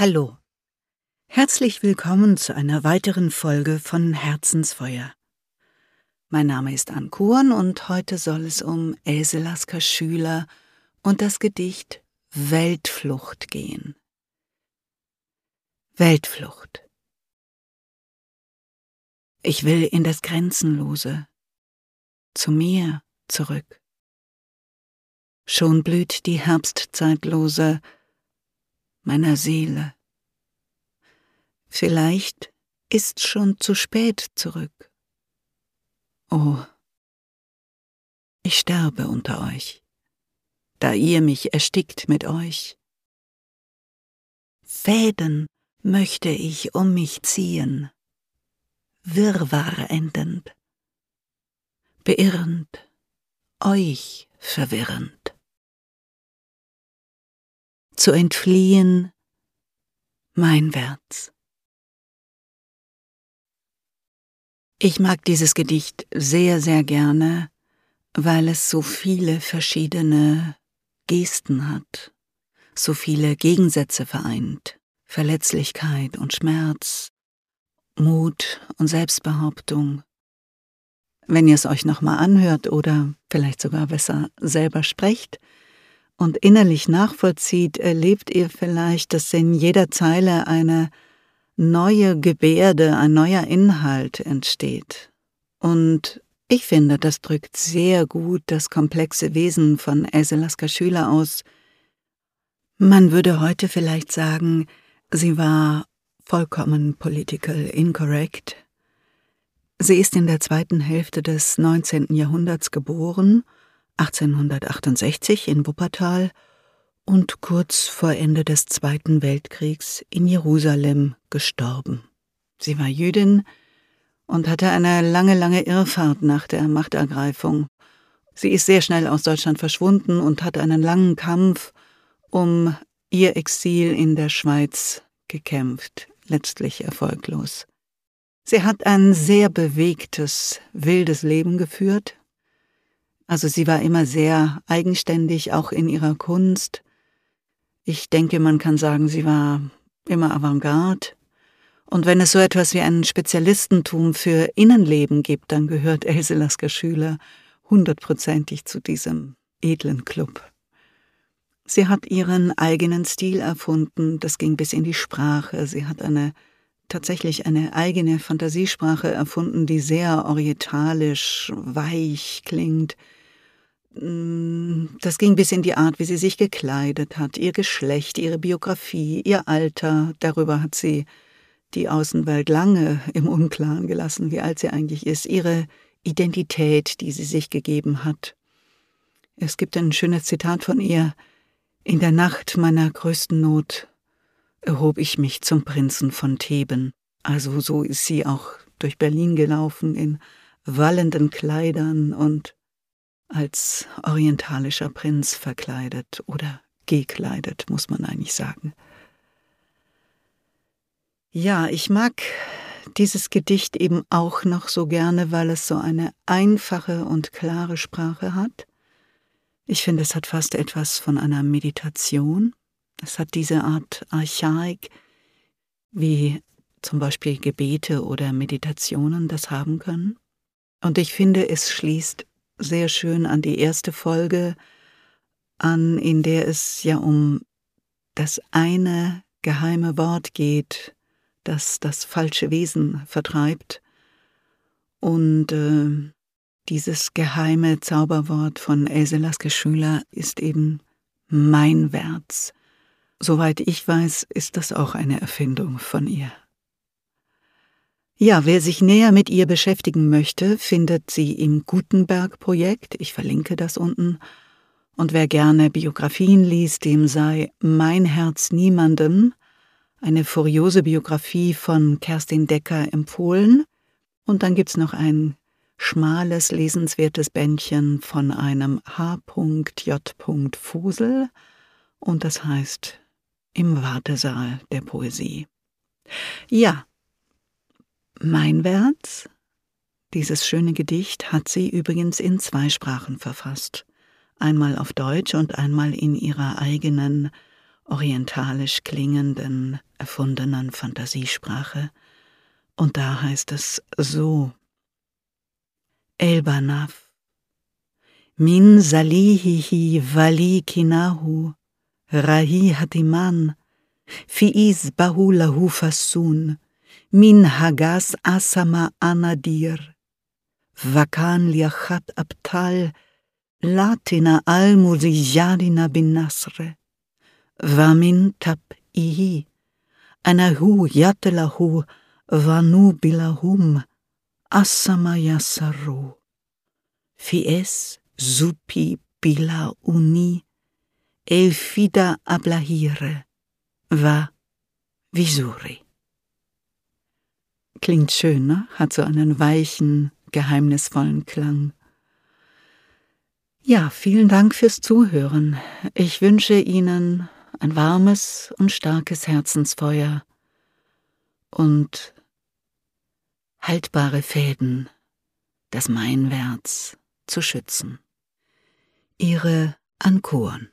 Hallo. Herzlich willkommen zu einer weiteren Folge von Herzensfeuer. Mein Name ist Ann Kuhn und heute soll es um Else Lasker Schüler und das Gedicht Weltflucht gehen. Weltflucht. Ich will in das Grenzenlose, zu mir zurück. Schon blüht die Herbstzeitlose meiner Seele. Vielleicht ist schon zu spät zurück. Oh, ich sterbe unter euch, da ihr mich erstickt mit euch. Fäden möchte ich um mich ziehen, Wirrwarr endend, beirrend, euch verwirrend. Zu entfliehen meinwärts. Ich mag dieses Gedicht sehr, sehr gerne, weil es so viele verschiedene Gesten hat, so viele Gegensätze vereint, Verletzlichkeit und Schmerz, Mut und Selbstbehauptung. Wenn ihr es euch nochmal anhört oder vielleicht sogar besser selber sprecht und innerlich nachvollzieht, erlebt ihr vielleicht, dass in jeder Zeile eine neue Gebärde, ein neuer Inhalt entsteht. Und ich finde, das drückt sehr gut das komplexe Wesen von Else Lasker Schüler aus. Man würde heute vielleicht sagen, sie war vollkommen political incorrect. Sie ist in der zweiten Hälfte des 19. Jahrhunderts geboren, 1868 in Wuppertal, und kurz vor Ende des Zweiten Weltkriegs in Jerusalem gestorben. Sie war Jüdin und hatte eine lange, lange Irrfahrt nach der Machtergreifung. Sie ist sehr schnell aus Deutschland verschwunden und hat einen langen Kampf um ihr Exil in der Schweiz gekämpft, letztlich erfolglos. Sie hat ein sehr bewegtes, wildes Leben geführt. Also sie war immer sehr eigenständig, auch in ihrer Kunst. Ich denke, man kann sagen, sie war immer Avantgarde. Und wenn es so etwas wie ein Spezialistentum für Innenleben gibt, dann gehört Else Lasker Schüler hundertprozentig zu diesem edlen Club. Sie hat ihren eigenen Stil erfunden, das ging bis in die Sprache. Sie hat eine tatsächlich eine eigene Fantasiesprache erfunden, die sehr orientalisch, weich klingt, das ging bis in die Art, wie sie sich gekleidet hat, ihr Geschlecht, ihre Biografie, ihr Alter. Darüber hat sie die Außenwelt lange im Unklaren gelassen, wie alt sie eigentlich ist, ihre Identität, die sie sich gegeben hat. Es gibt ein schönes Zitat von ihr. In der Nacht meiner größten Not erhob ich mich zum Prinzen von Theben. Also so ist sie auch durch Berlin gelaufen in wallenden Kleidern und als orientalischer Prinz verkleidet oder gekleidet, muss man eigentlich sagen. Ja, ich mag dieses Gedicht eben auch noch so gerne, weil es so eine einfache und klare Sprache hat. Ich finde, es hat fast etwas von einer Meditation. Es hat diese Art Archaik, wie zum Beispiel Gebete oder Meditationen das haben können. Und ich finde, es schließt sehr schön an die erste Folge an, in der es ja um das eine geheime Wort geht, das das falsche Wesen vertreibt. Und äh, dieses geheime Zauberwort von Else Laske Schüler ist eben meinwärts. Soweit ich weiß, ist das auch eine Erfindung von ihr. Ja, wer sich näher mit ihr beschäftigen möchte, findet sie im Gutenberg-Projekt, ich verlinke das unten, und wer gerne Biografien liest, dem sei Mein Herz niemandem, eine furiose Biografie von Kerstin Decker empfohlen, und dann gibt's noch ein schmales, lesenswertes Bändchen von einem H.J. Fusel, und das heißt Im Wartesaal der Poesie. Ja, Meinwärts, dieses schöne Gedicht, hat sie übrigens in zwei Sprachen verfasst. Einmal auf Deutsch und einmal in ihrer eigenen orientalisch klingenden, erfundenen Fantasiesprache. Und da heißt es so. Elbanaf. Min salihihi valikinahu, rahi hatiman, fiis bahulahu fasun, min hagas asama anadir, vakan liachat abtal, latina almuzijadina bin nasre, vamin tap ihi, anahu yatelahу vanu bilahum, asama yasaru, fies zupi bila uni, elfida ablahire, va visuri. Klingt schön, ne? Hat so einen weichen, geheimnisvollen Klang. Ja, vielen Dank fürs Zuhören. Ich wünsche Ihnen ein warmes und starkes Herzensfeuer und haltbare Fäden, das Meinwärts zu schützen. Ihre Ankuren.